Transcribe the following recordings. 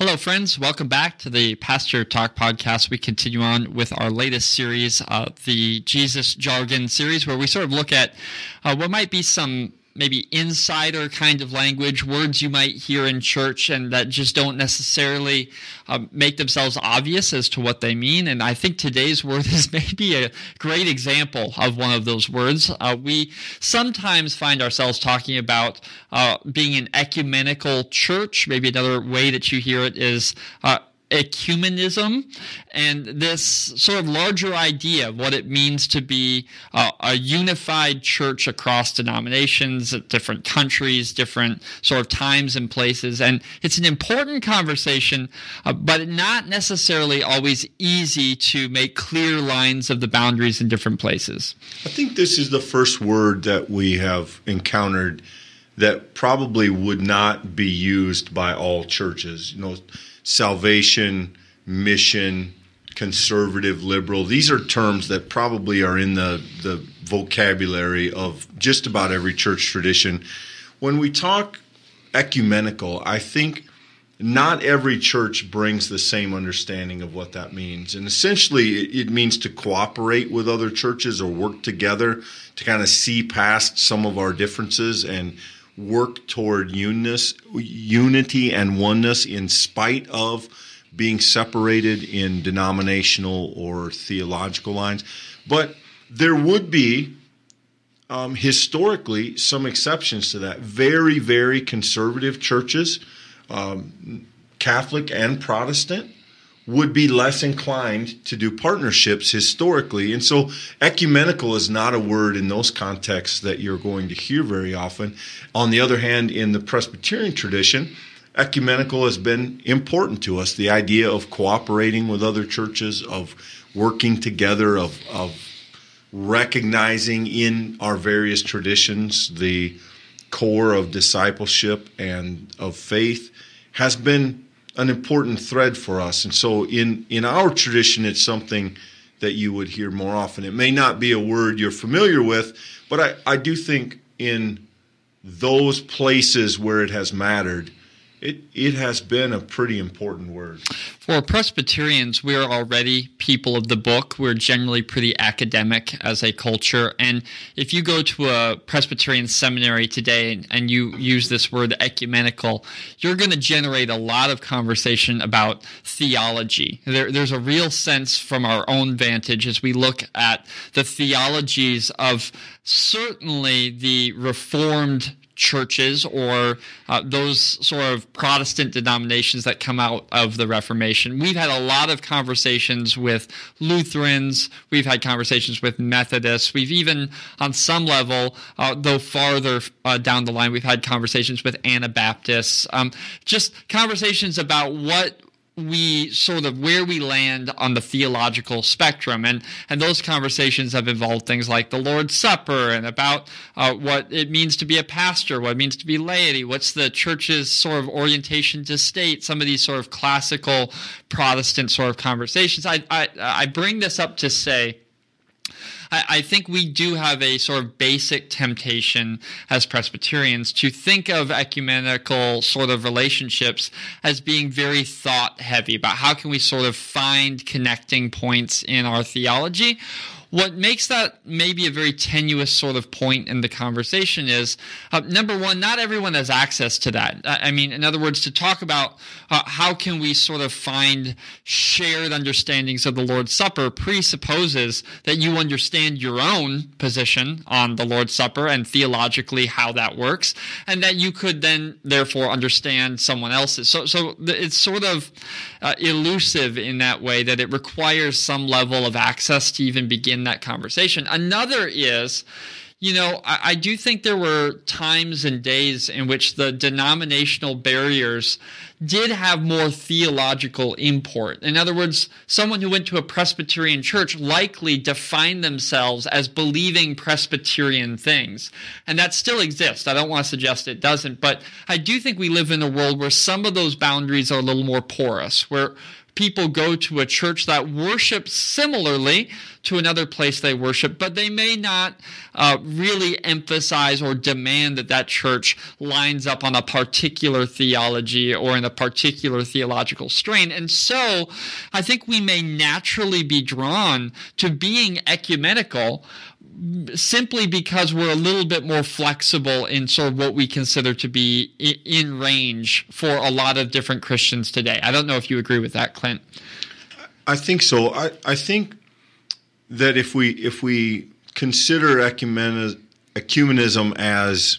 Hello, friends. Welcome back to the Pastor Talk podcast. We continue on with our latest series, uh, the Jesus Jargon series, where we sort of look at uh, what might be some maybe insider kind of language, words you might hear in church and that just don't necessarily um, make themselves obvious as to what they mean. And I think today's word is maybe a great example of one of those words. Uh, we sometimes find ourselves talking about uh, being an ecumenical church. Maybe another way that you hear it is uh, ecumenism and this sort of larger idea of what it means to be uh, a unified church across denominations, different countries, different sort of times and places. And it's an important conversation, uh, but not necessarily always easy to make clear lines of the boundaries in different places. I think this is the first word that we have encountered that probably would not be used by all churches. You know, salvation, mission, conservative, liberal. These are terms that probably are in the, the vocabulary of just about every church tradition. When we talk ecumenical, I think not every church brings the same understanding of what that means. And essentially, it, means to cooperate with other churches or work together to kind of see past some of our differences and work toward unity and oneness in spite of being separated in denominational or theological lines. But there would be um, historically some exceptions to that. Very, very conservative churches, um, Catholic and Protestant, would be less inclined to do partnerships historically. And so ecumenical is not a word in those contexts that you're going to hear very often. On the other hand, in the Presbyterian tradition, ecumenical has been important to us. The idea of cooperating with other churches, of working together, of, of recognizing in our various traditions the core of discipleship and of faith has been an important thread for us. And so in in our tradition it's something that you would hear more often. It may not be a word you're familiar with, but I, I do think in those places where it has mattered, it, it has been a pretty important word. For Presbyterians, we're already people of the book. We're generally pretty academic as a culture. And if you go to a Presbyterian seminary today and, and you use this word ecumenical, you're going to generate a lot of conversation about theology. There, there's a real sense from our own vantage as we look at the theologies of certainly the Reformed churches or uh, those sort of Protestant denominations that come out of the Reformation. We've had a lot of conversations with Lutherans, we've had conversations with Methodists, we've even, on some level, uh, though farther uh, down the line, we've had conversations with Anabaptists. Um, just conversations about what we sort of where we land on the theological spectrum. And and those conversations have involved things like the lord's supper and about uh, what it means to be a pastor what it means to be laity what's the church's sort of orientation to state some of these sort of classical protestant sort of conversations. I i, I bring this up to say I, I think we do have a sort of basic temptation as Presbyterians to think of ecumenical sort of relationships as being very thought heavy about how can we sort of find connecting points in our theology what makes that maybe a very tenuous sort of point in the conversation is uh, number one, not everyone has access to that. I mean, in other words, to talk about uh, how can we sort of find shared understandings of the Lord's Supper presupposes that you understand your own position on the Lord's Supper and theologically how that works, and that you could then therefore understand someone else's. So, so it's sort of uh, elusive in that way that it requires some level of access to even begin in that conversation. Another is, you know, I, I, do think there were times and days in which the denominational barriers did have more theological import. In other words, someone who went to a Presbyterian church likely defined themselves as believing Presbyterian things. And that still exists. I don't want to suggest it doesn't, but I do think we live in a world where some of those boundaries are a little more porous, where people go to a church that worships similarly to another place they worship, but they may not uh, really emphasize or demand that that church lines up on a particular theology or in a particular theological strain. And so I think we may naturally be drawn to being ecumenical simply because we're a little bit more flexible in sort of what we consider to be in range for a lot of different Christians today. I don't know if you agree with that, Clint. I think so. I, I think that if we if we consider ecumenism as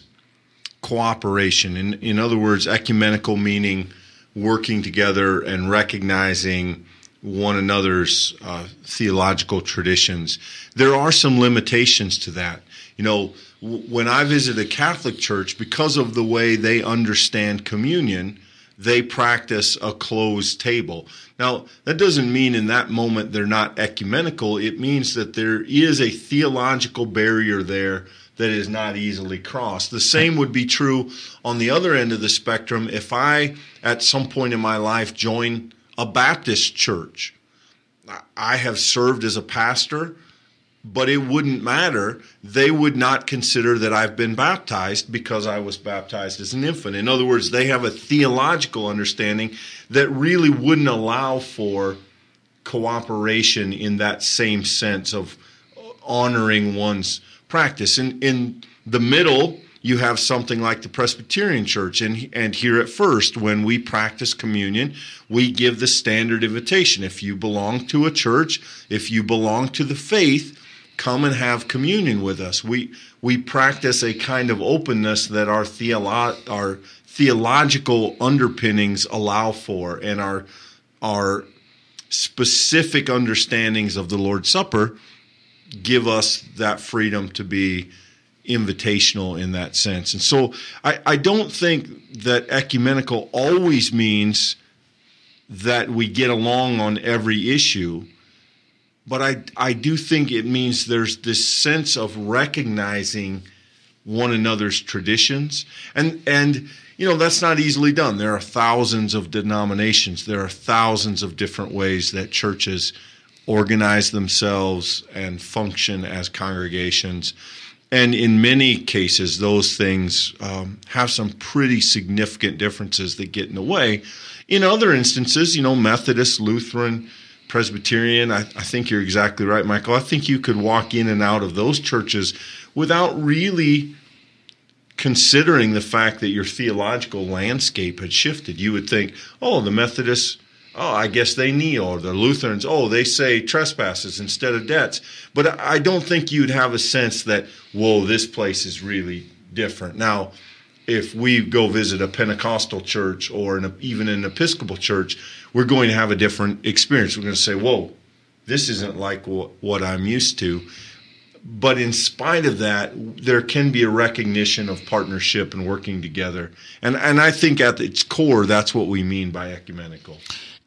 cooperation, in, in other words, ecumenical meaning working together and recognizing one another's uh, theological traditions. There are some limitations to that. You know, w- when I visit a Catholic church, because of the way they understand communion, they practice a closed table. Now, that doesn't mean in that moment they're not ecumenical. It means that there is a theological barrier there that is not easily crossed. The same would be true on the other end of the spectrum if I, at some point in my life, join a Baptist church. I have served as a pastor, but it wouldn't matter. They would not consider that I've been baptized because I was baptized as an infant. In other words, they have a theological understanding that really wouldn't allow for cooperation in that same sense of honoring one's practice. In, in the middle, you have something like the Presbyterian Church. And, and here at First, when we practice communion, we give the standard invitation. If you belong to a church, if you belong to the faith, come and have communion with us. We, we practice a kind of openness that our, theolo- our theological underpinnings allow for and our, our specific understandings of the Lord's Supper give us that freedom to be invitational in that sense. And so I, I don't think that ecumenical always means that we get along on every issue. But I, I do think it means there's this sense of recognizing one another's traditions. And, and, you know, that's not easily done. There are thousands of denominations, there are thousands of different ways that churches organize themselves and function as congregations. And in many cases, those things um, have some pretty significant differences that get in the way. In other instances, you know, Methodist, Lutheran, Presbyterian, I, I think you're exactly right, Michael. I think you could walk in and out of those churches without really considering the fact that your theological landscape had shifted. You would think, oh, the Methodists oh, I guess they kneel. or the Lutherans, oh, they say trespasses instead of debts. But I don't think you'd have a sense that, whoa, this place is really different. Now, if we go visit a Pentecostal church or an, even an Episcopal church, we're going to have a different experience. We're going to say, whoa, this isn't like what, what I'm used to. But in spite of that, there can be a recognition of partnership and working together. And, and I think at its core, that's what we mean by ecumenical.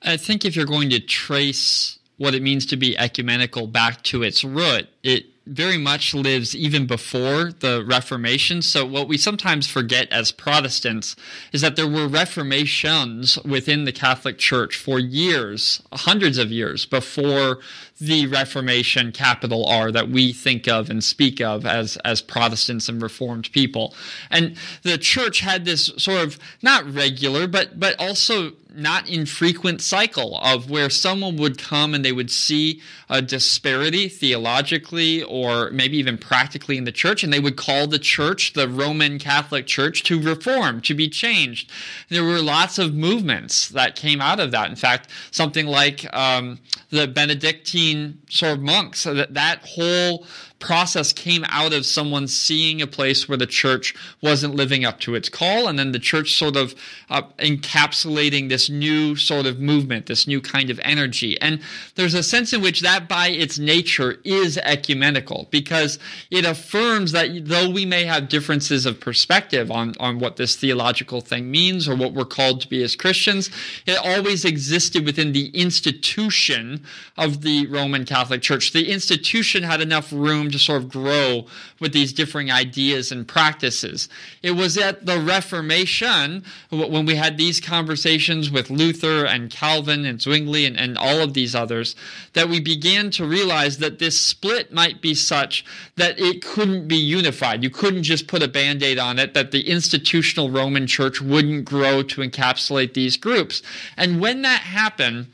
I think if you're going to trace what it means to be ecumenical back to its root, it very much lives even before the Reformation. So, what we sometimes forget as Protestants is that there were reformations within the Catholic Church for years, hundreds of years before the Reformation, capital R, that we think of and speak of as, as Protestants and Reformed people. And the church had this sort of not regular, but, but also not infrequent cycle of where someone would come and they would see a disparity theologically or maybe even practically in the church, and they would call the church, the Roman Catholic Church, to reform, to be changed. There were lots of movements that came out of that. In fact, something like um, the Benedictine sort of monks, that, that whole process came out of someone seeing a place where the church wasn't living up to its call, and then the church sort of uh, encapsulating this new sort of movement, this new kind of energy. And there's a sense in which that, by its nature, is ecumenical because it affirms that though we may have differences of perspective on, on what this theological thing means or what we're called to be as Christians, it always existed within the institution of the Roman Catholic Church. The institution had enough room to sort of grow with these differing ideas and practices. It was at the Reformation, when we had these conversations with Luther and Calvin and Zwingli and, and all of these others, that we began to realize that this split might be such that it couldn't be unified. You couldn't just put a band aid on it, that the institutional Roman church wouldn't grow to encapsulate these groups. And when that happened,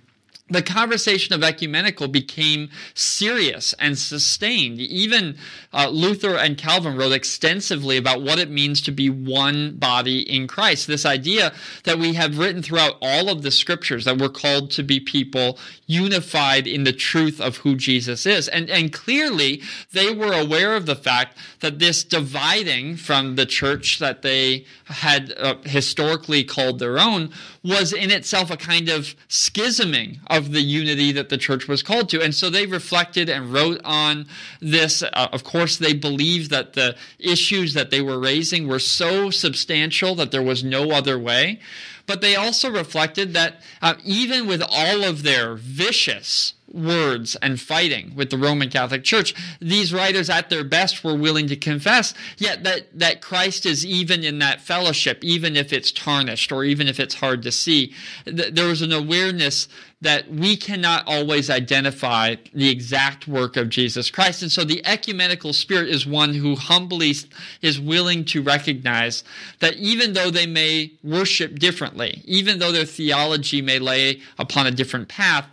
the conversation of ecumenical became serious and sustained. Even uh, Luther and Calvin wrote extensively about what it means to be one body in Christ. This idea that we have written throughout all of the scriptures that we're called to be people unified in the truth of who Jesus is. And, and clearly, they were aware of the fact that this dividing from the church that they had uh, historically called their own was in itself a kind of schisming of the unity that the church was called to. And so they reflected and wrote on this. Uh, of course, they believed that the issues that they were raising were so substantial that there was no other way. But they also reflected that uh, even with all of their vicious words and fighting with the Roman Catholic Church. These writers at their best were willing to confess, yet that, that Christ is even in that fellowship, even if it's tarnished or even if it's hard to see. There was an awareness that we cannot always identify the exact work of Jesus Christ. And so the ecumenical spirit is one who humbly is willing to recognize that even though they may worship differently, even though their theology may lay upon a different path,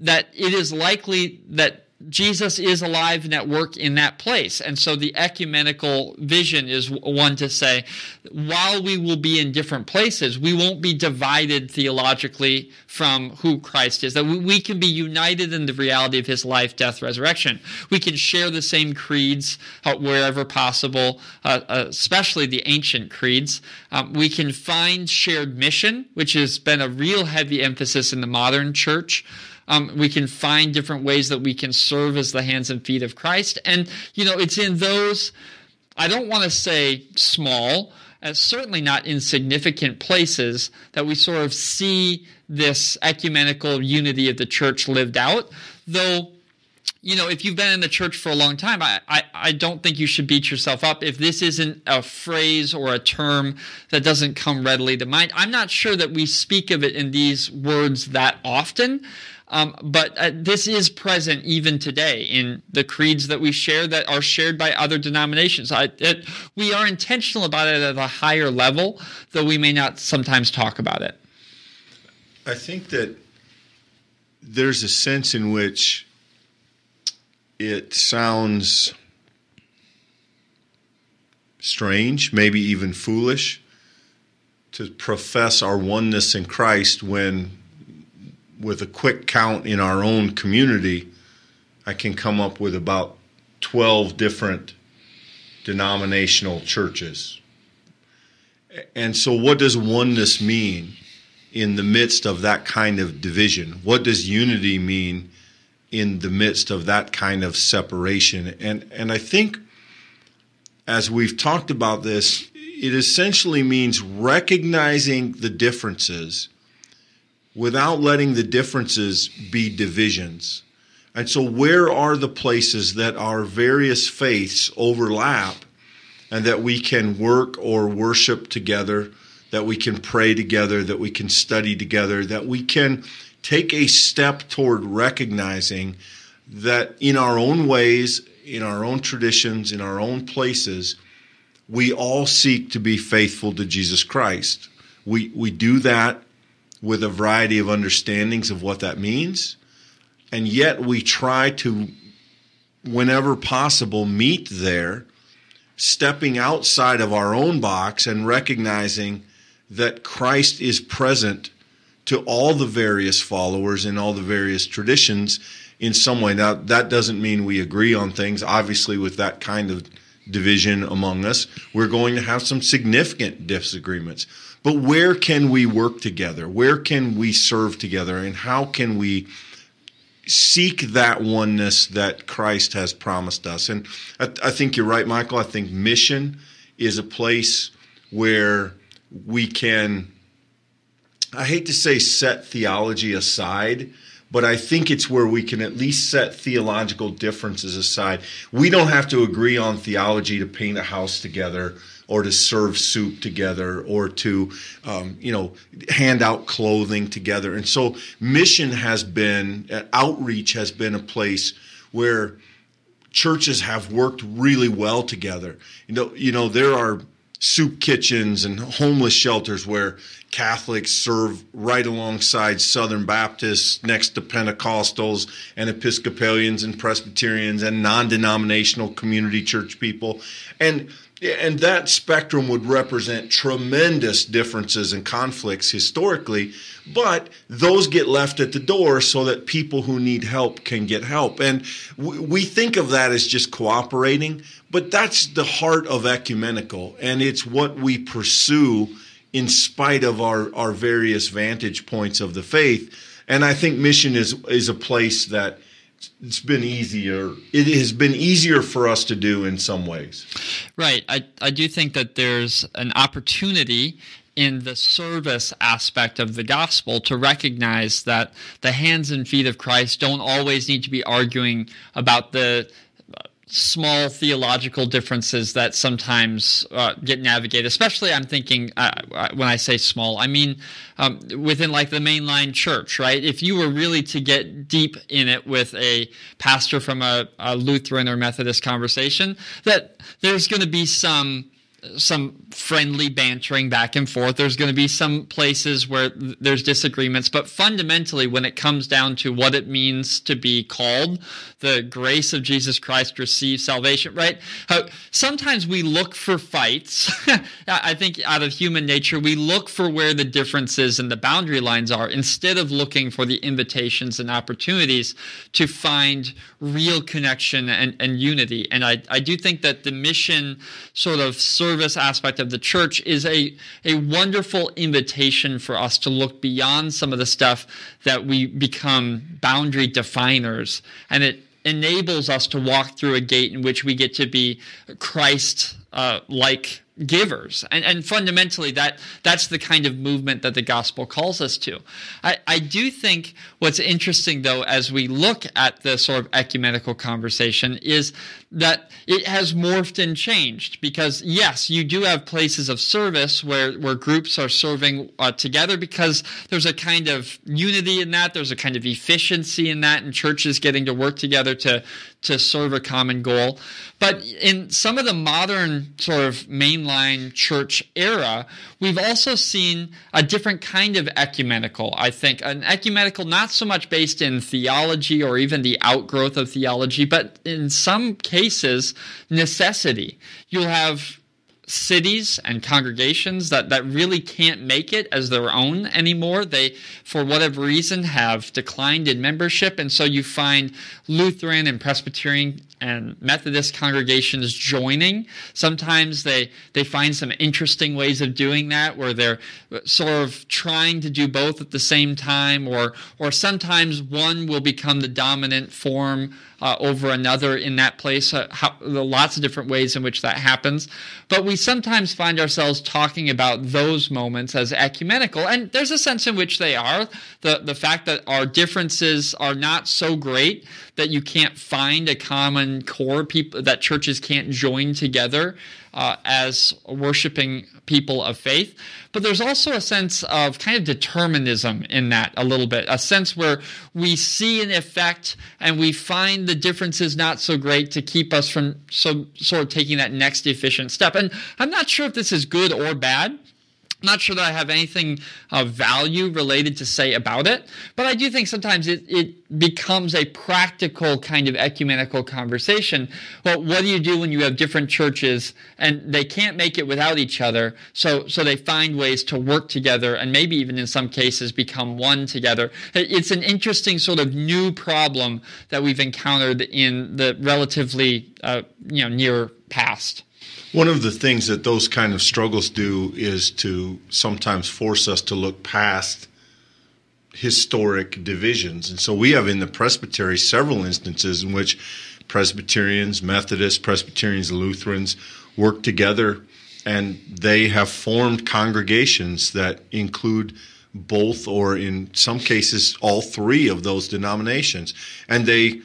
that it is likely that Jesus is alive and at work in that place. And so the ecumenical vision is one to say, while we will be in different places, we won't be divided theologically from who Christ is. That we can be united in the reality of his life, death, resurrection. We can share the same creeds uh, wherever possible, uh, uh, especially the ancient creeds. Um, we can find shared mission, which has been a real heavy emphasis in the modern church. Um, we can find different ways that we can serve as the hands and feet of Christ. And, you know, it's in those, I don't want to say small, uh, certainly not insignificant places that we sort of see this ecumenical unity of the church lived out. Though, you know, if you've been in the church for a long time, I, I, I, don't think you should beat yourself up if this isn't a phrase or a term that doesn't come readily to mind. I'm not sure that we speak of it in these words that often. Um, but uh, this is present even today in the creeds that we share that are shared by other denominations. I, it, we are intentional about it at a higher level, though we may not sometimes talk about it. I think that there's a sense in which it sounds strange, maybe even foolish, to profess our oneness in Christ when with a quick count in our own community, I can come up with about 12 different denominational churches. And so, what does oneness mean in the midst of that kind of division? What does unity mean in the midst of that kind of separation? And, and I think as we've talked about this, it essentially means recognizing the differences without letting the differences be divisions. And so, where are the places that our various faiths overlap and that we can work or worship together, that we can pray together, that we can study together, that we can take a step toward recognizing that in our own ways, in our own traditions, in our own places, we all seek to be faithful to Jesus Christ. We, we do that with a variety of understandings of what that means. And yet we try to, whenever possible, meet there, stepping outside of our own box and recognizing that Christ is present to all the various followers in all the various traditions in some way. Now, that doesn't mean we agree on things. Obviously, with that kind of division among us, we're going to have some significant disagreements. But where can we work together? Where can we serve together? And how can we seek that oneness that Christ has promised us? And I, I think you're right, Michael. I think mission is a place where we can, I hate to say set theology aside, but I think it's where we can at least set theological differences aside. We don't have to agree on theology to paint a house together or to serve soup together or to um, you know hand out clothing together and so mission has been uh, outreach has been a place where churches have worked really well together you know you know there are soup kitchens and homeless shelters where Catholics serve right alongside Southern Baptists, next to Pentecostals and Episcopalians and Presbyterians and non denominational community church people. And and that spectrum would represent tremendous differences and conflicts historically, but those get left at the door so that people who need help can get help. And we think of that as just cooperating, but that's the heart of ecumenical, and it's what we pursue in spite of our, our various vantage points of the faith. And I think mission is is a place that it's been easier. It has been easier for us to do in some ways. Right. I, I do think that there's an opportunity in the service aspect of the gospel to recognize that the hands and feet of Christ don't always need to be arguing about the small theological differences that sometimes uh, get navigated. Especially, I'm thinking uh, uh, when I say small, I mean um, within like the mainline church, right? If you were really to get deep in it with a pastor from a, a Lutheran or Methodist conversation, that there's going to be some some friendly bantering back and forth. There's going to be some places where there's disagreements, but fundamentally, when it comes down to what it means to be called, the grace of Jesus Christ receive salvation, right? Sometimes we look for fights. I think out of human nature, we look for where the differences and the boundary lines are instead of looking for the invitations and opportunities to find real connection and, and unity. And I, I do think that the mission sort of service aspect of the church is a, a wonderful invitation for us to look beyond some of the stuff that we become boundary definers. And it enables us to walk through a gate in which we get to be Christ uh, like givers. And, and fundamentally that that's the kind of movement that the gospel calls us to. I, I do think what's interesting though as we look at the sort of ecumenical conversation is that it has morphed and changed because yes you do have places of service where where groups are serving uh, together because there's a kind of unity in that. There's a kind of efficiency in that and churches getting to work together to to serve a common goal but in some of the modern sort of mainline church era we've also seen a different kind of ecumenical i think an ecumenical not so much based in theology or even the outgrowth of theology but in some cases necessity. You'll have cities and congregations that, that really can't make it as their own anymore. They, for whatever reason, have declined in membership. And so you find Lutheran and Presbyterian and Methodist congregations joining. Sometimes they, they find some interesting ways of doing that where they're sort of trying to do both at the same time, or, or sometimes one will become the dominant form uh, over another in that place. Uh, how, lots of different ways in which that happens. But we sometimes find ourselves talking about those moments as ecumenical, and there's a sense in which they are. The, the fact that our differences are not so great that you can't find a common core, people that churches can't join together uh, as worshiping people of faith. But there's also a sense of kind of determinism in that a little bit, a sense where we see an effect and we find the differences not so great to keep us from so sort of taking that next efficient step. And I'm not sure if this is good or bad. Not sure that I have anything of value related to say about it, but I do think sometimes it, it becomes a practical kind of ecumenical conversation. Well, what do you do when you have different churches and they can't make it without each other? So, so they find ways to work together and maybe even in some cases become one together. It's an interesting sort of new problem that we've encountered in the relatively, uh, you know, near past. One of the things that those kind of struggles do is to sometimes force us to look past historic divisions. And so we have in the presbytery several instances in which Presbyterians, Methodists, Presbyterians, Lutherans work together and they have formed congregations that include both or in some cases all three of those denominations and they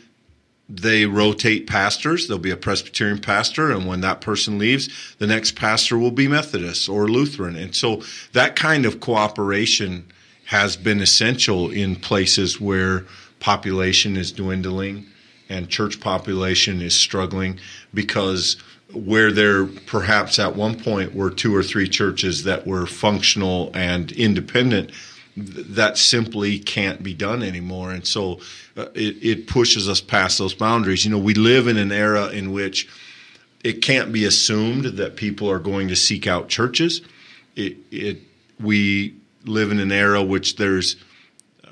they rotate pastors. There'll be a presbyterian pastor and when that person leaves the next pastor will be methodist or lutheran. And so that kind of cooperation has been essential in places where population is dwindling and church population is struggling because where there perhaps at one point were two or three churches that were functional and independent that simply can't be done anymore. And so uh, it, it pushes us past those boundaries. You know we live in an era in which it can't be assumed that people are going to seek out churches. It, it we live in an era which there's uh,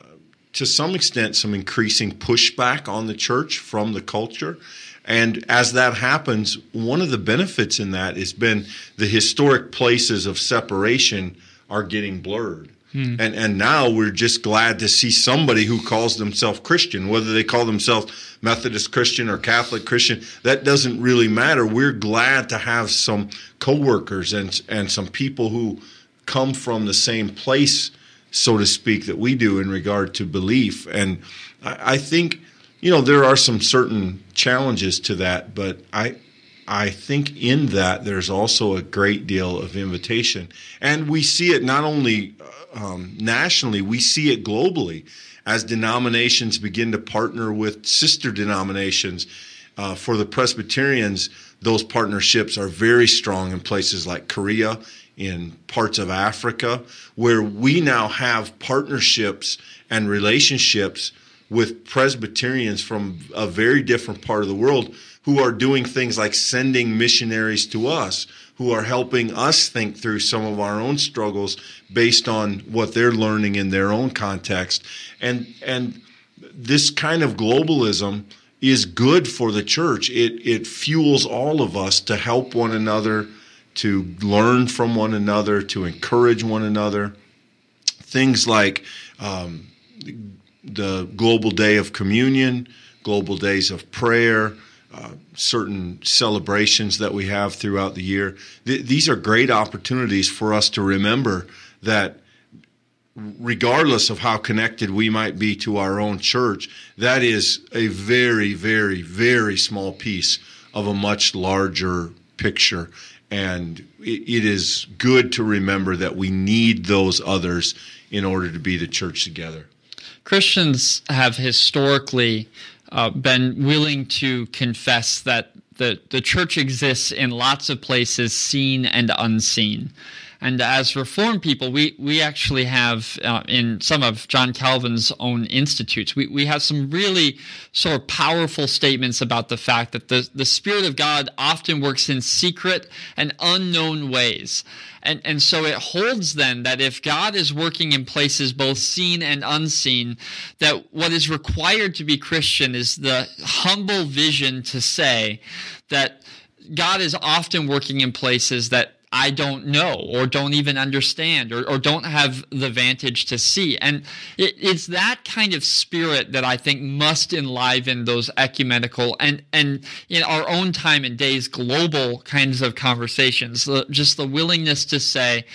to some extent some increasing pushback on the church from the culture. And as that happens, one of the benefits in that has been the historic places of separation are getting blurred. Hmm. And and now we're just glad to see somebody who calls themselves Christian, whether they call themselves Methodist Christian or Catholic Christian, that doesn't really matter. We're glad to have some coworkers and and some people who come from the same place, so to speak, that we do in regard to belief. And I, I think you know there are some certain challenges to that, but I I think in that there's also a great deal of invitation, and we see it not only uh, um, nationally, we see it globally as denominations begin to partner with sister denominations. Uh, for the Presbyterians, those partnerships are very strong in places like Korea, in parts of Africa, where we now have partnerships and relationships with Presbyterians from a very different part of the world who are doing things like sending missionaries to us, who are helping us think through some of our own struggles based on what they're learning in their own context. And and this kind of globalism is good for the church. It it fuels all of us to help one another, to learn from one another, to encourage one another. Things like um, the global day of communion, global days of prayer, uh, certain celebrations that we have throughout the year. Th- these are great opportunities for us to remember that regardless of how connected we might be to our own church, that is a very, very, very small piece of a much larger picture. And it, it is good to remember that we need those others in order to be the church together. Christians have historically uh, been willing to confess that the, the church exists in lots of places, seen and unseen. And as Reformed people, we, we actually have uh, in some of John Calvin's own institutes, we, we have some really sort of powerful statements about the fact that the, the Spirit of God often works in secret and unknown ways. And, and so it holds then that if God is working in places both seen and unseen, that what is required to be Christian is the humble vision to say that God is often working in places that I don't know or don't even understand or, or don't have the vantage to see. And it, it's that kind of spirit that I think must enliven those ecumenical and, and in our own time and days, global kinds of conversations. Just the willingness to say,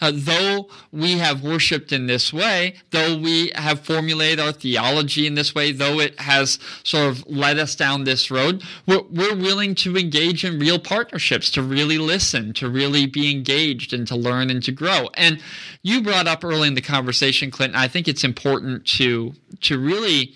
uh, though we have worshiped in this way, though we have formulated our theology in this way, though it has sort of led us down this road, we're, we're willing to engage in real partnerships, to really listen, to really be engaged and to learn and to grow. And you brought up early in the conversation, Clinton, I think it's important to to really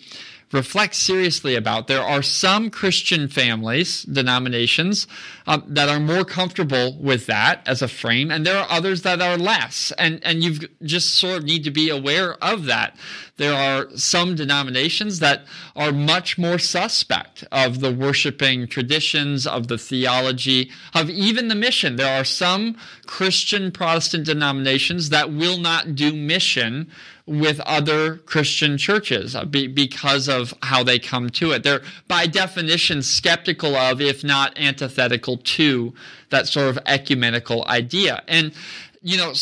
reflect seriously about. There are some Christian families, denominations, uh, that are more comfortable with that as a frame, and there are others that are less. And and you just sort of need to be aware of that. There are some denominations that are much more suspect of the worshiping traditions, of the theology, of even the mission. There are some Christian Protestant denominations that will not do mission with other Christian churches uh, because of how they come to it. They're, by definition, skeptical of, if not antithetical to, that sort of ecumenical idea. And, you know,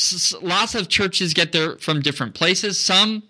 lots of churches get there from different places. Some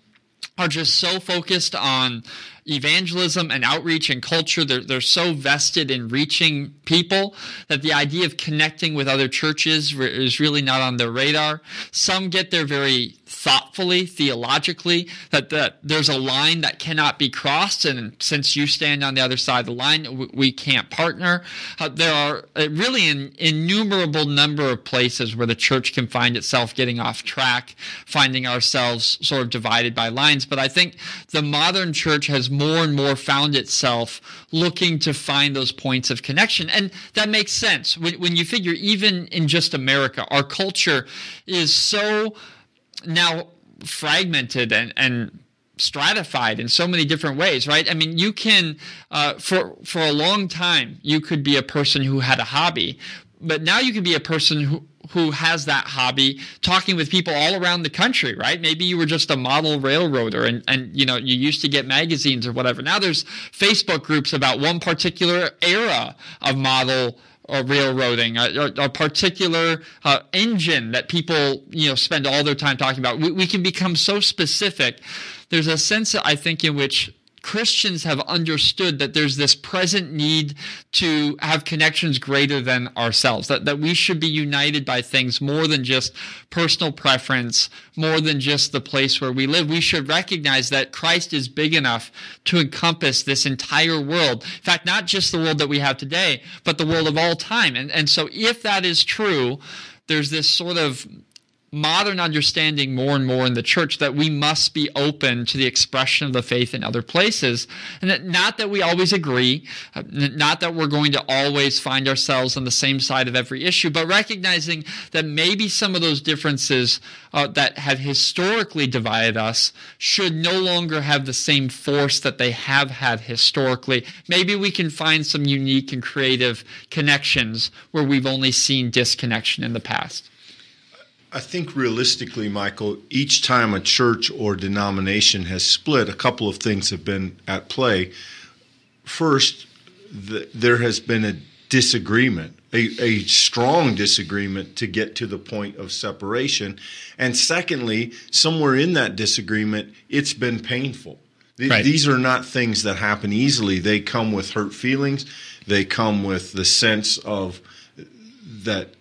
are just so focused on evangelism and outreach and culture. They're, they're so vested in reaching people that the idea of connecting with other churches is really not on their radar. Some get there very thoughtfully, theologically, that, that there's a line that cannot be crossed. And since you stand on the other side of the line, we, we can't partner. Uh, there are really an innumerable number of places where the church can find itself getting off track, finding ourselves sort of divided by lines. But I think the modern church has more and more found itself looking to find those points of connection. And that makes sense when, when you figure, even in just America, our culture is so now fragmented and, and stratified in so many different ways, right? I mean, you can, uh, for, for a long time, you could be a person who had a hobby, but now you can be a person who, who has that hobby talking with people all around the country, right? Maybe you were just a model railroader and, and you know, you used to get magazines or whatever. Now there's Facebook groups about one particular era of model or railroading, a, a particular uh, engine that people you know spend all their time talking about. We, we can become so specific. There's a sense, I think, in which Christians have understood that there's this present need to have connections greater than ourselves, that, that we should be united by things more than just personal preference, more than just the place where we live. We should recognize that Christ is big enough to encompass this entire world. In fact, not just the world that we have today, but the world of all time. And, and so if that is true, there's this sort of modern understanding more and more in the church that we must be open to the expression of the faith in other places. And that not that we always agree, uh, not that we're going to always find ourselves on the same side of every issue, but recognizing that maybe some of those differences uh, that have historically divided us should no longer have the same force that they have had historically. Maybe we can find some unique and creative connections where we've only seen disconnection in the past. I think realistically, Michael, each time a church or denomination has split, a couple of things have been at play. First, the, there has been a disagreement, a, a strong disagreement to get to the point of separation. And secondly, somewhere in that disagreement, it's been painful. Right. These are not things that happen easily. They come with hurt feelings. They come with the sense of that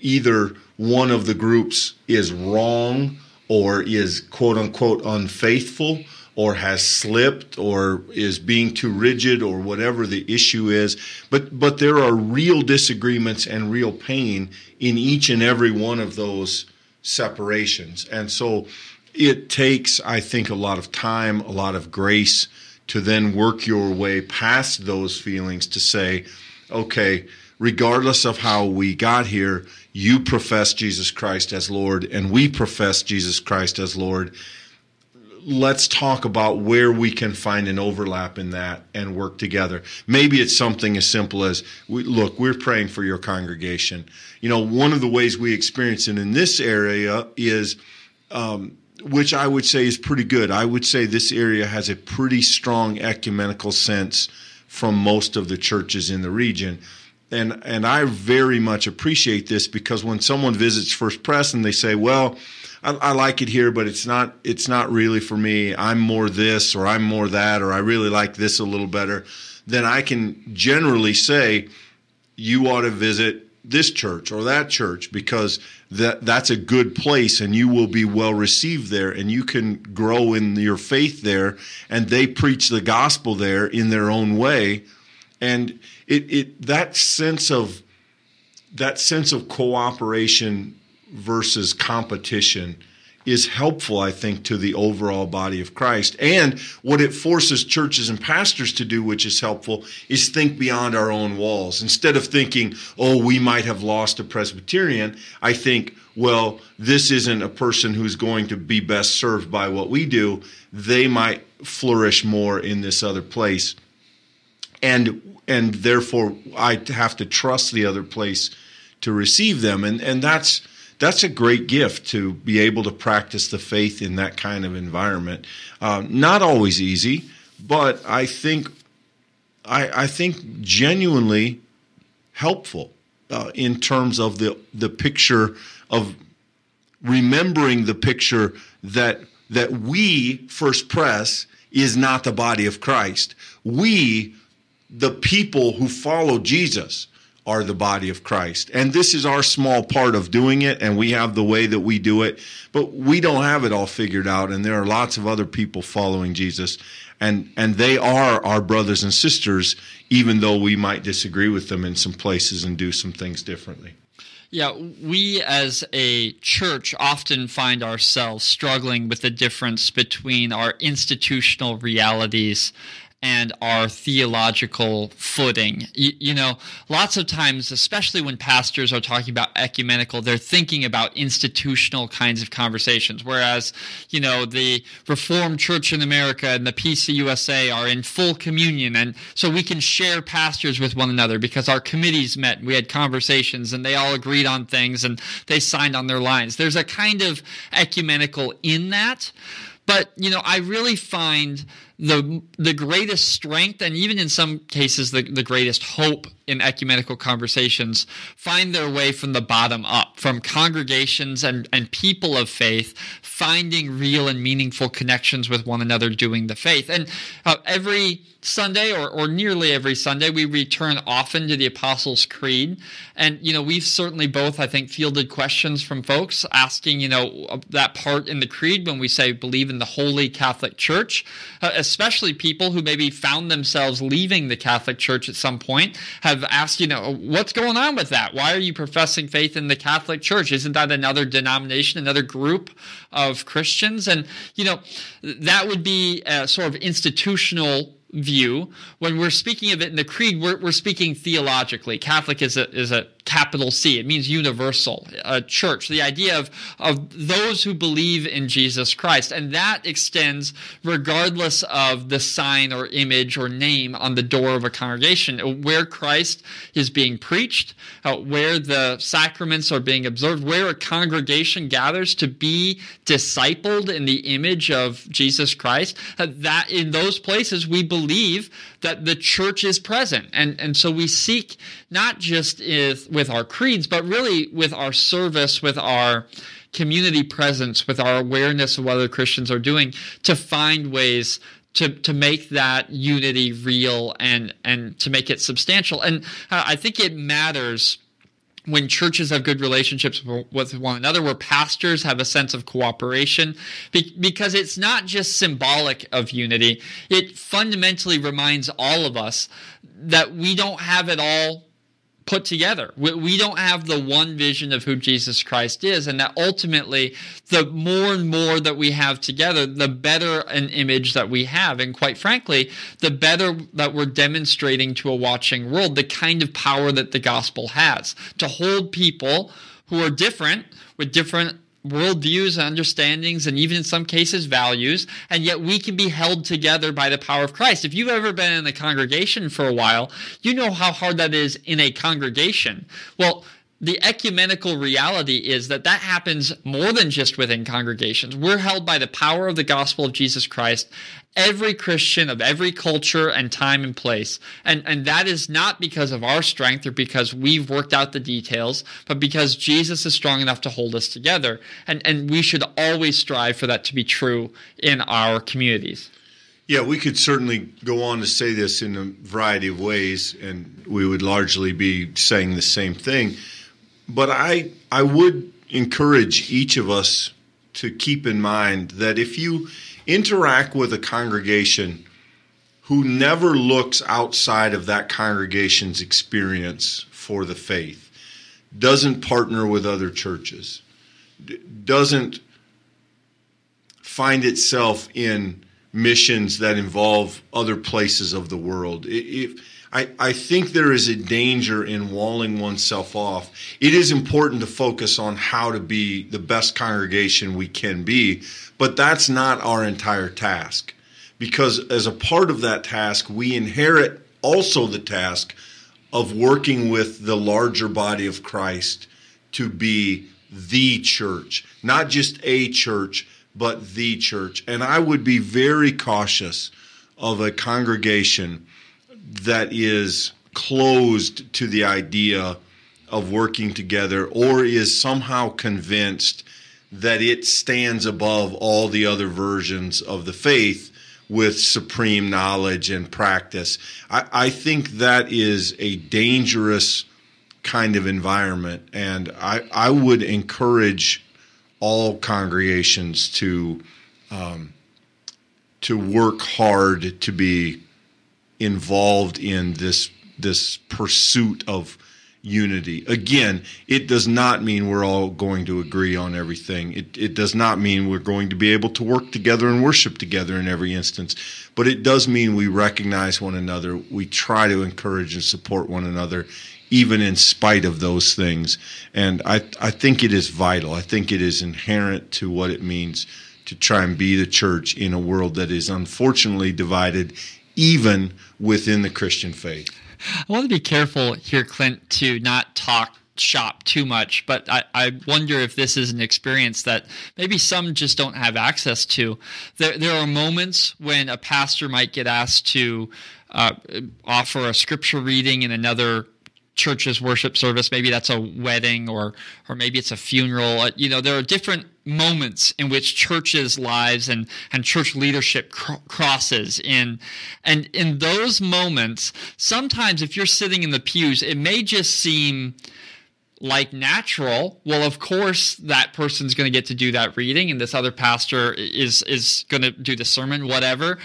either one of the groups is wrong or is quote unquote unfaithful or has slipped or is being too rigid or whatever the issue is. But but there are real disagreements and real pain in each and every one of those separations. And so it takes i think a lot of time a lot of grace to then work your way past those feelings to say okay regardless of how we got here, you profess Jesus Christ as Lord, and we profess Jesus Christ as Lord. Let's talk about where we can find an overlap in that and work together. Maybe it's something as simple as we, look, we're praying for your congregation. You know, one of the ways we experience it in this area is, um, which I would say is pretty good. I would say this area has a pretty strong ecumenical sense from most of the churches in the region and and I very much appreciate this because when someone visits First Pres and they say, "Well, I, I, like it here, but it's not it's not really for me. I'm more this or I'm more that or I really like this a little better," then I can generally say, "You ought to visit this church or that church because that that's a good place and you will be well received there and you can grow in your faith there and they preach the gospel there in their own way." And it, it that sense of that sense of cooperation versus competition is helpful, I think, to the overall body of Christ. And what it forces churches and pastors to do, which is helpful, is think beyond our own walls. Instead of thinking, oh, we might have lost a Presbyterian, I think, well, this isn't a person who's going to be best served by what we do. They might flourish more in this other place. And and therefore I have to trust the other place to receive them, and and that's that's a great gift to be able to practice the faith in that kind of environment. Uh, not always easy, but I think I, I think genuinely helpful uh, in terms of the the picture of remembering the picture that that we first Pres is not the body of Christ. We, the people who follow Jesus, are the body of Christ. And this is our small part of doing it, and we have the way that we do it, but we don't have it all figured out. And there are lots of other people following Jesus, and, and they are our brothers and sisters, even though we might disagree with them in some places and do some things differently. Yeah, we as a church often find ourselves struggling with the difference between our institutional realities and our theological footing. You, you, know, lots of times, especially when pastors are talking about ecumenical, they're thinking about institutional kinds of conversations. Whereas, you know, the Reformed Church in America and the PCUSA are in full communion. And so we can share pastors with one another because our committees met, we had conversations, and they all agreed on things and they signed on their lines. There's a kind of ecumenical in that. But, you know, I really find the the greatest strength and even in some cases the, the greatest hope in ecumenical conversations find their way from the bottom up from congregations and, and people of faith finding real and meaningful connections with one another doing the faith. And uh, every sunday or, or nearly every sunday we return often to the apostles creed. And you know we've certainly both i think fielded questions from folks asking you know that part in the creed when we say believe in the holy catholic church uh, especially people who maybe found themselves leaving the Catholic Church at some point, have asked, you know, what's going on with that? Why are you professing faith in the Catholic Church? Isn't that another denomination, another group of Christians? And, you know, that would be a sort of institutional view. When we're speaking of it in the creed, we're, we're speaking theologically. Catholic is a, is a capital C. It means universal, church. The idea of, of those who believe in Jesus Christ. And that extends regardless of the sign or image or name on the door of a congregation. Where Christ is being preached, uh, where the sacraments are being observed, where a congregation gathers to be discipled in the image of Jesus Christ, uh, that in those places we believe that the church is present. And, and so we seek not just if, with our creeds, but really with our service, with our community presence, with our awareness of what other Christians are doing to find ways to, to make that unity real and, and to make it substantial. And uh, I think it matters when churches have good relationships with one another, where pastors have a sense of cooperation, because it's not just symbolic of unity. It fundamentally reminds all of us that we don't have it all put together. We, don't have the one vision of who Jesus Christ is, and that ultimately, the more and more that we have together, the better an image that we have. And quite frankly, the better that we're demonstrating to a watching world the kind of power that the gospel has to hold people who are different with different worldviews and understandings and even in some cases values, and yet we can be held together by the power of Christ. If you've ever been in a congregation for a while, you know how hard that is in a congregation. Well, the ecumenical reality is that that happens more than just within congregations. We're held by the power of the gospel of Jesus Christ, every Christian of every culture and time and place. And, and that is not because of our strength or because we've worked out the details, but because Jesus is strong enough to hold us together. And, and we should always strive for that to be true in our communities. Yeah, we could certainly go on to say this in a variety of ways, and we would largely be saying the same thing. But I I would encourage each of us to keep in mind that if you interact with a congregation who never looks outside of that congregation's experience for the faith, doesn't partner with other churches, doesn't find itself in missions that involve other places of the world. If I, I think there is a danger in walling oneself off. It is important to focus on how to be the best congregation we can be, but that's not our entire task. Because as a part of that task, we inherit also the task of working with the larger body of Christ to be the church, not just a church, but the church. And I would be very cautious of a congregation that is closed to the idea of working together or is somehow convinced that it stands above all the other versions of the faith with supreme knowledge and practice. I, I think that is a dangerous kind of environment, and I, I would encourage all congregations to um, to work hard to be involved in this this pursuit of unity. Again, it does not mean we're all going to agree on everything. It, it does not mean we're going to be able to work together and worship together in every instance. But it does mean we recognize one another. We try to encourage and support one another, even in spite of those things. And I, I think it is vital. I think it is inherent to what it means to try and be the church in a world that is unfortunately divided, even within the Christian faith. I want to be careful here, Clint, to not talk shop too much, but I, I wonder if this is an experience that maybe some just don't have access to. There, there are moments when a pastor might get asked to uh, offer a scripture reading in another church's worship service. Maybe that's a wedding or or maybe it's a funeral. Uh, you know, there are different moments in which churches' lives and and church leadership cr- crosses in and in those moments, sometimes if you're sitting in the pews, it may just seem like natural well of course that person's going to get to do that reading and this other pastor is is going to do the sermon whatever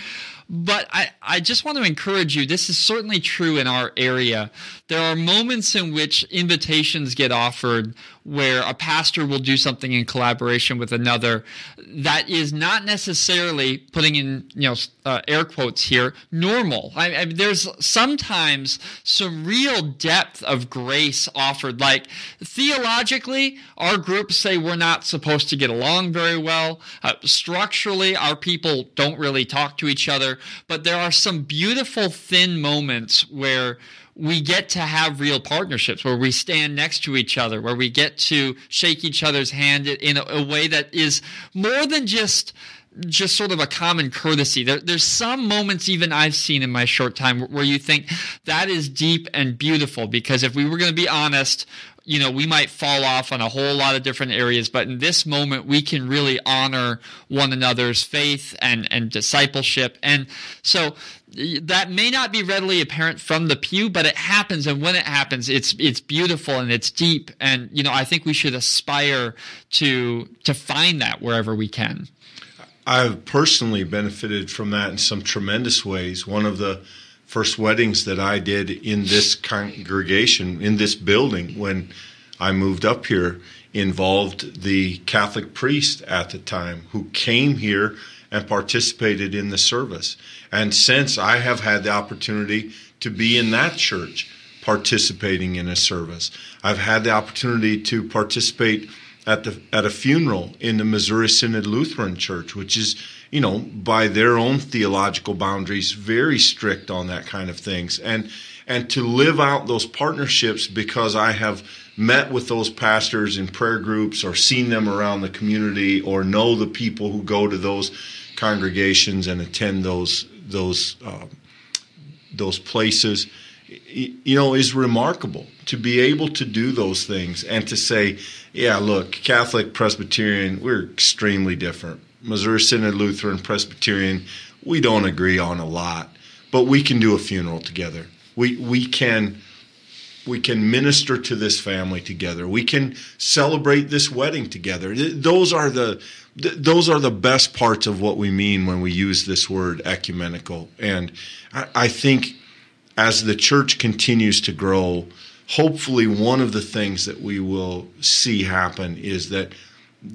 but I, I just want to encourage you. This is certainly true in our area. There are moments in which invitations get offered where a pastor will do something in collaboration with another that is not necessarily putting in you know uh, air quotes here normal I, I, there's sometimes some real depth of grace offered like theologically our groups say we're not supposed to get along very well uh, structurally our people don't really talk to each other but there are some beautiful thin moments where we get to have real partnerships where we stand next to each other, where we get to shake each other's hand in a, a way that is more than just just sort of a common courtesy. There, there's some moments even I've seen in my short time where you think that is deep and beautiful because if we were going to be honest, you know, we might fall off on a whole lot of different areas, but in this moment, we can really honor one another's faith and, and discipleship. And so that may not be readily apparent from the pew, but it happens, and when it happens, it's it's beautiful and it's deep, and you know I think we should aspire to to find that wherever we can. I've personally benefited from that in some tremendous ways. One of the first weddings that I did in this congregation, in this building, when I moved up here, involved the Catholic priest at the time who came here and participated in the service. And since I have had the opportunity to be in that church participating in a service, I've had the opportunity to participate at the at a funeral in the Missouri Synod Lutheran Church, which is, you know, by their own theological boundaries, very strict on that kind of things. And and to live out those partnerships because I have met with those pastors in prayer groups or seen them around the community or know the people who go to those congregations and attend those those um, those places you know is remarkable to be able to do those things and to say yeah look catholic presbyterian we're extremely different. Missouri synod lutheran presbyterian we don't agree on a lot but we can do a funeral together. We we can we can minister to this family together. We can celebrate this wedding together. Those are the those are the best parts of what we mean when we use this word ecumenical. And I, I think as the church continues to grow, hopefully one of the things that we will see happen is that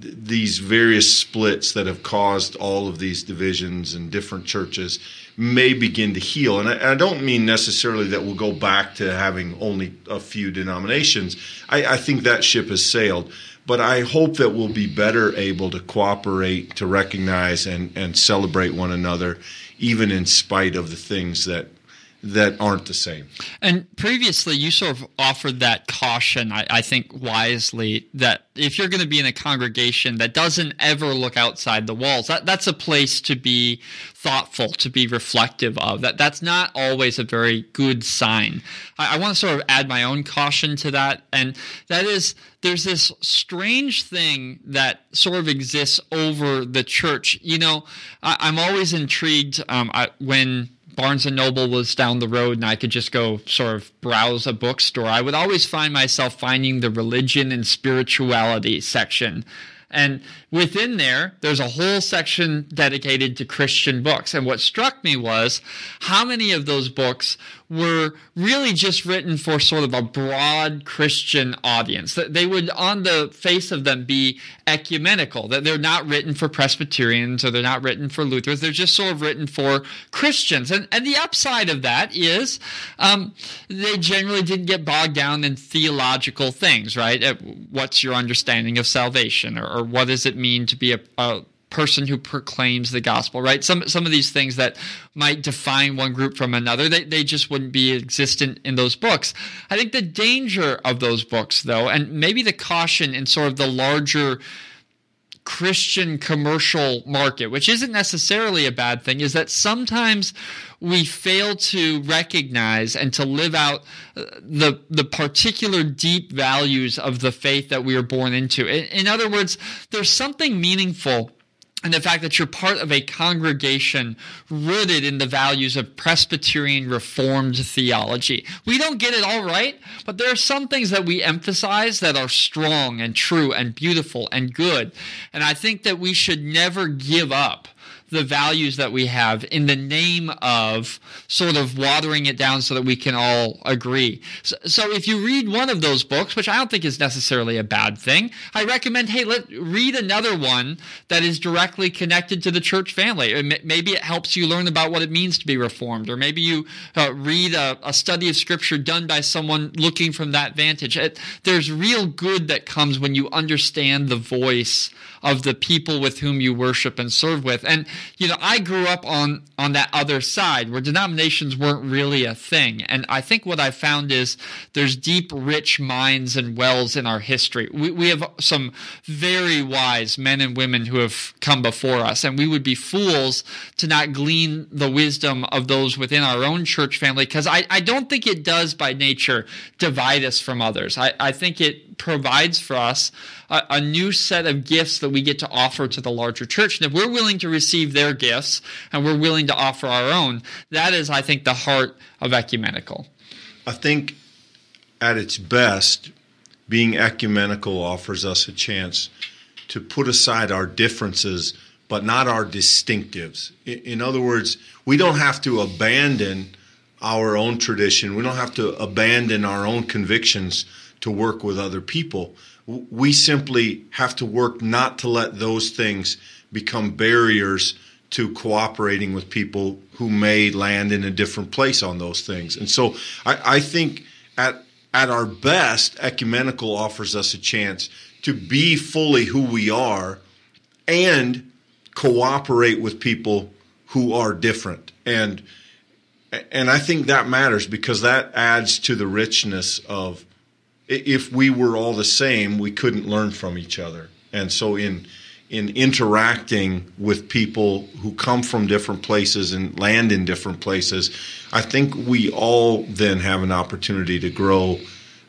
th- these various splits that have caused all of these divisions in different churches may begin to heal. And I, I, don't mean necessarily that we'll go back to having only a few denominations. I, I think that ship has sailed but I hope that we'll be better able to cooperate, to recognize and, and celebrate one another, even in spite of the things that that aren't the same. And previously, you sort of offered that caution, I, I think wisely, that if you're going to be in a congregation that doesn't ever look outside the walls, that, that's a place to be thoughtful, to be reflective of. That that's not always a very good sign. I, I want to sort of add my own caution to that, and that is there's this strange thing that sort of exists over the church. You know, I, am always intrigued um, I, when Barnes and Noble was down the road and I could just go sort of browse a bookstore, I would always find myself finding the religion and spirituality section and within there, there's a whole section dedicated to Christian books. And what struck me was how many of those books were really just written for sort of a broad Christian audience. That they would, on the face of them, be ecumenical. That they're not written for Presbyterians or they're not written for Lutherans. They're just sort of written for Christians. And, and the upside of that is um, they generally didn't get bogged down in theological things, right? Uh, what's your understanding of salvation or, or what does it mean to be a, a person who proclaims the gospel, right? Some some of these things that might define one group from another, they, they just wouldn't be existent in those books. I think the danger of those books, though, and maybe the caution in sort of the larger Christian commercial market, which isn't necessarily a bad thing, is that sometimes we fail to recognize and to live out uh, the the particular deep values of the faith that we are born into. In, in other words, there's something meaningful and the fact that you're part of a congregation rooted in the values of Presbyterian Reformed theology. We don't get it all right, but there are some things that we emphasize that are strong and true and beautiful and good. And I think that we should never give up the values that we have in the name of sort of watering it down so that we can all agree. So, so, if you read one of those books, which I don't think is necessarily a bad thing, I recommend, hey, let read another one that is directly connected to the church family. Maybe it helps you learn about what it means to be reformed, or maybe you uh, read a, a, study of scripture done by someone looking from that vantage. It, there's real good that comes when you understand the voice of the people with whom you worship and serve with. And you know, I grew up on on that other side where denominations weren't really a thing. And I think what I found is there's deep, rich mines and wells in our history. We we have some very wise men and women who have come before us, and we would be fools to not glean the wisdom of those within our own church family because I, I don't think it does by nature divide us from others. I, I think it provides for us a, a, new set of gifts that we get to offer to the larger church. And if we're willing to receive their gifts and we're willing to offer our own, that is, I think, the heart of ecumenical. I think at its best, being ecumenical offers us a chance to put aside our differences, but not our distinctives. In other words, we don't have to abandon our own tradition, we don't have to abandon our own convictions to work with other people we simply have to work not to let those things become barriers to cooperating with people who may land in a different place on those things. And so I, I think at at our best, ecumenical offers us a chance to be fully who we are and cooperate with people who are different. And and I think that matters because that adds to the richness of if we were all the same, we couldn't learn from each other. And so in in interacting with people who come from different places and land in different places, I think we all then have an opportunity to grow,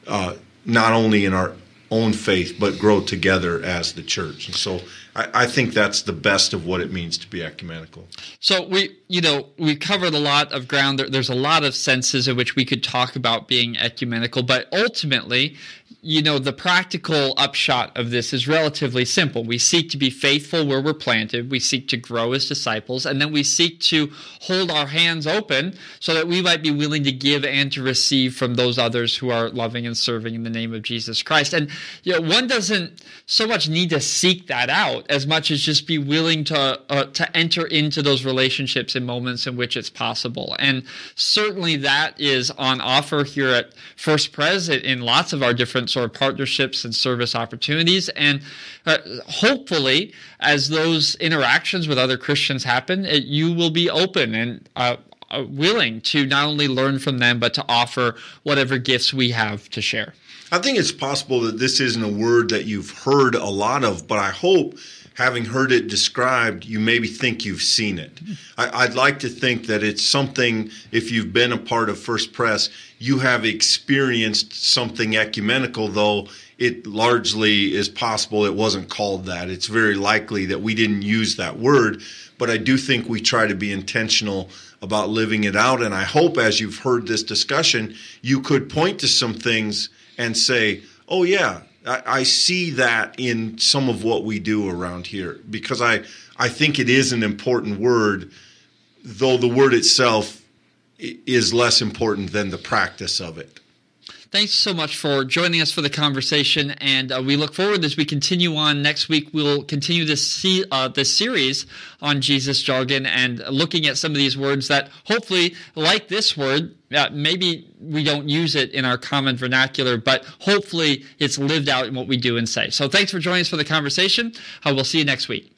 uh, not only in our own faith, but grow together as the church. And so I, I, think that's the best of what it means to be ecumenical. So we, you know, we covered a lot of ground. There, there's a lot of senses in which we could talk about being ecumenical, but ultimately, you know, the practical upshot of this is relatively simple. We seek to be faithful where we're planted, we seek to grow as disciples, and then we seek to hold our hands open so that we might be willing to give and to receive from those others who are loving and serving in the name of Jesus Christ. And, you know, one doesn't so much need to seek that out as much as just be willing to, uh, to enter into those relationships in moments in which it's possible. And certainly that is on offer here at First Pres in lots of our different sort of partnerships and service opportunities. And uh, hopefully, as those interactions with other Christians happen, it, you will be open and uh, uh, willing to not only learn from them, but to offer whatever gifts we have to share. I think it's possible that this isn't a word that you've heard a lot of, but I hope having heard it described, you maybe think you've seen it. I, would like to think that it's something, if you've been a part of First Pres, you have experienced something ecumenical, though it largely is possible it wasn't called that. It's very likely that we didn't use that word, but I do think we try to be intentional about living it out. And I hope as you've heard this discussion, you could point to some things and say, oh, yeah, I, I see that in some of what we do around here because I, I think it is an important word, though the word itself is less important than the practice of it. Thanks so much for joining us for the conversation, and uh, we look forward as we continue on next week. We'll continue this see, uh, this series on Jesus jargon and looking at some of these words that hopefully, like this word, uh, maybe we don't use it in our common vernacular, but hopefully it's lived out in what we do and say. So, thanks for joining us for the conversation. Uh, we'll see you next week.